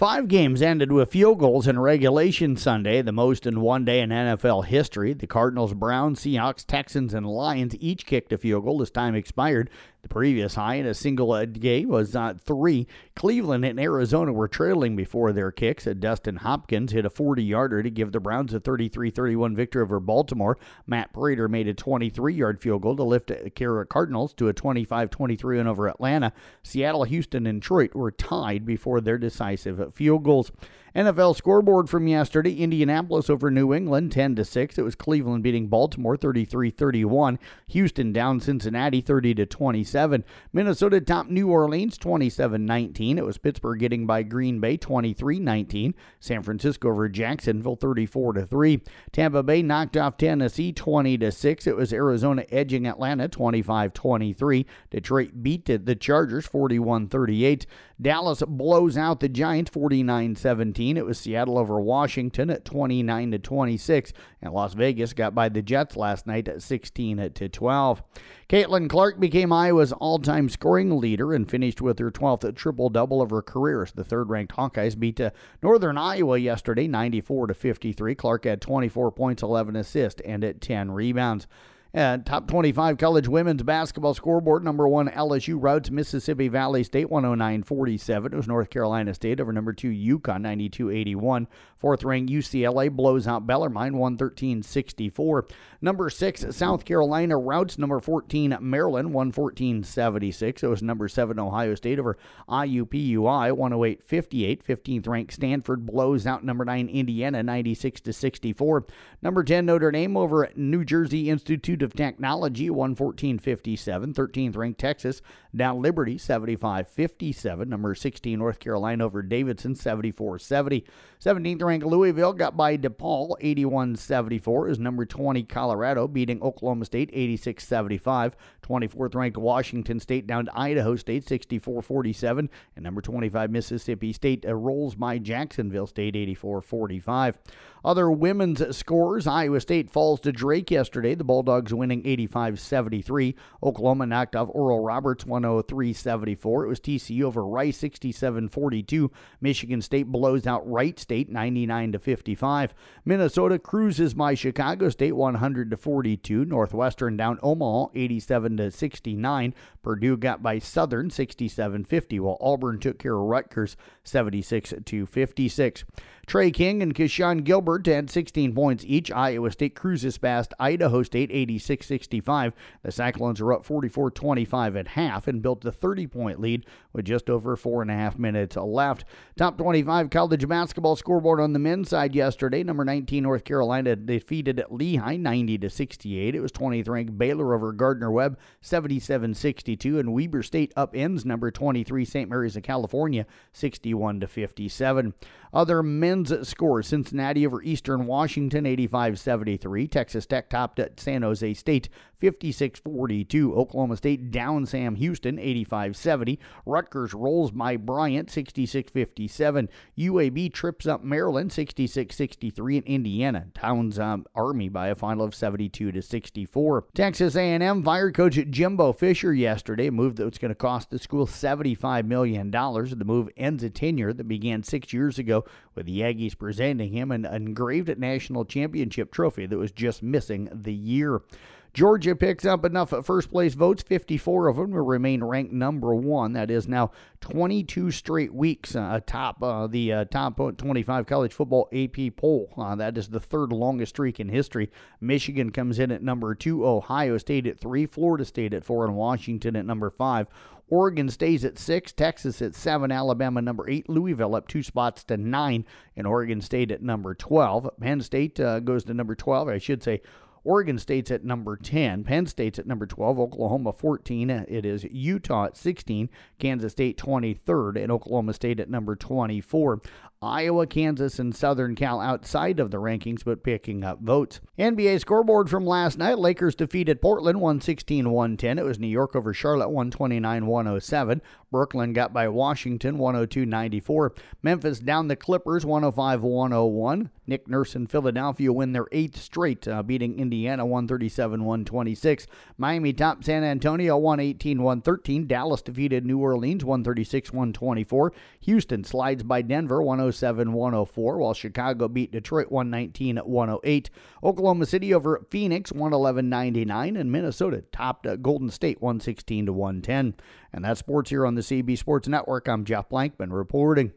Five games ended with field goals in regulation Sunday, the most in one day in NFL history. The Cardinals, Browns, Seahawks, Texans, and Lions each kicked a field goal as time expired. The previous high in a single uh, game was uh, three. Cleveland and Arizona were trailing before their kicks. Dustin Hopkins hit a 40 yarder to give the Browns a 33 31 victory over Baltimore. Matt Prater made a 23 yard field goal to lift the Cardinals to a 25 23 win over Atlanta. Seattle, Houston, and Detroit were tied before their decisive field goals. NFL scoreboard from yesterday Indianapolis over New England 10 to 6. It was Cleveland beating Baltimore 33-31. Houston down Cincinnati 30 to 27. Minnesota top New Orleans 27-19. It was Pittsburgh getting by Green Bay 23-19. San Francisco over Jacksonville 34 to 3. Tampa Bay knocked off Tennessee 20 to 6. It was Arizona edging Atlanta 25-23. Detroit beat the Chargers 41-38. Dallas blows out the Giants 49 17. It was Seattle over Washington at 29 to 26. And Las Vegas got by the Jets last night at 16 to 12. Caitlin Clark became Iowa's all time scoring leader and finished with her 12th triple double of her career. The third ranked Hawkeyes beat uh, Northern Iowa yesterday 94 to 53. Clark had 24 points, 11 assists, and at 10 rebounds. And top 25 college women's basketball scoreboard. Number one, LSU routes Mississippi Valley State 109 47. It was North Carolina State over number two, UConn 92 81. Fourth ranked UCLA blows out Bellarmine 113 64. Number six, South Carolina routes number 14, Maryland 114 76. It was number seven, Ohio State over IUPUI 108 58. 15th ranked Stanford blows out number nine, Indiana 96 64. Number 10, Notre Dame over New Jersey Institute Institute of Technology 114.57. 13th ranked Texas down Liberty 75.57. Number 16 North Carolina over Davidson 74.70. 17th ranked Louisville got by DePaul 81.74. Is number 20 Colorado beating Oklahoma State 86.75. 24th ranked Washington State down to Idaho State 64 47. And number 25 Mississippi State uh, rolls by Jacksonville State 84 45. Other women's scores Iowa State falls to Drake yesterday. The Bulldogs winning 85 73. Oklahoma knocked off Oral Roberts 103 74. It was TCU over Rice 67 42. Michigan State blows out Wright State 99 55. Minnesota cruises by Chicago State 100 42. Northwestern down Omaha 87 69. Purdue got by Southern 67 50, while Auburn took care of Rutgers 76 to 56. Tre King and Keshon Gilbert had 16 points each. Iowa State cruises past Idaho State 86 65. The Cyclones are up 44 25 at half and built a 30 point lead with just over four and a half minutes left. Top 25 college basketball scoreboard on the men's side yesterday. Number 19 North Carolina defeated Lehigh 90 to 68. It was 20th ranked Baylor over Gardner Webb 77 62, and Weber State upends number 23 St. Mary's of California 61 to 57. Other men's scores Cincinnati over Eastern Washington 85 73. Texas Tech topped at San Jose State 56 42. Oklahoma State down Sam Houston 85 70. Rutgers rolls by Bryant 66 57. UAB trips up Maryland 66 63. And Indiana towns um, Army by a final of 72 to 64. Texas A&M fired coach Jimbo Fisher yesterday, a move that's going to cost the school $75 million. The move ends a tenure that began six years ago with the Aggies presenting him an engraved national championship trophy that was just missing the year. Georgia picks up enough first place votes. 54 of them will remain ranked number one. That is now 22 straight weeks uh, atop uh, the uh, top 25 college football AP poll. Uh, that is the third longest streak in history. Michigan comes in at number two, Ohio State at three, Florida State at four, and Washington at number five. Oregon stays at six, Texas at seven, Alabama number eight, Louisville up two spots to nine, and Oregon State at number 12. Penn State uh, goes to number 12. I should say Oregon State's at number 10. Penn State's at number 12. Oklahoma 14. Uh, it is Utah at 16. Kansas State 23rd. And Oklahoma State at number 24. Iowa, Kansas, and Southern Cal outside of the rankings, but picking up votes. NBA scoreboard from last night Lakers defeated Portland 116 110. It was New York over Charlotte 129 107. Brooklyn got by Washington 102 94. Memphis down the Clippers 105 101. Nick Nurse and Philadelphia win their eighth straight, uh, beating Indiana 137 126. Miami top San Antonio 118 113. Dallas defeated New Orleans 136 124. Houston slides by Denver 107 104, while Chicago beat Detroit 119 108. Oklahoma City over Phoenix 111 99, and Minnesota topped uh, Golden State 116 110. And that's sports here on the CB Sports Network. I'm Jeff Blankman reporting.